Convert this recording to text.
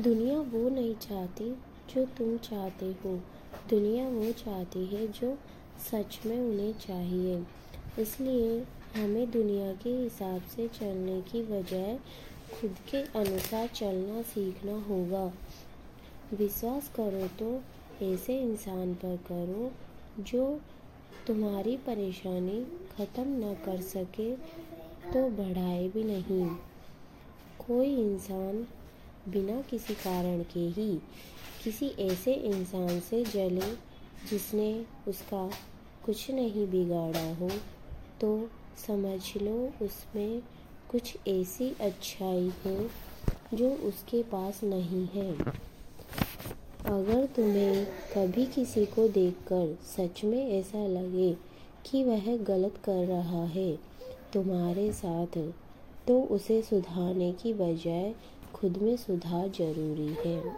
दुनिया वो नहीं चाहती जो तुम चाहते हो। दुनिया वो चाहती है जो सच में उन्हें चाहिए। इसलिए हमें दुनिया के हिसाब से चलने की बजाय खुद के अनुसार चलना सीखना होगा। विश्वास करो तो ऐसे इंसान पर करो जो तुम्हारी परेशानी ख़त्म न कर सके तो बढ़ाए भी नहीं। कोई इंसान बिना किसी कारण के ही किसी ऐसे इंसान से जले जिसने उसका कुछ नहीं बिगाड़ा हो तो समझ लो उसमें कुछ ऐसी अच्छाई है जो उसके पास नहीं है। अगर तुम्हें कभी किसी को देखकर सच में ऐसा लगे कि वह गलत कर रहा है तुम्हारे साथ तो उसे सुधारने की बजाय खुद में सुधार ज़रूरी है।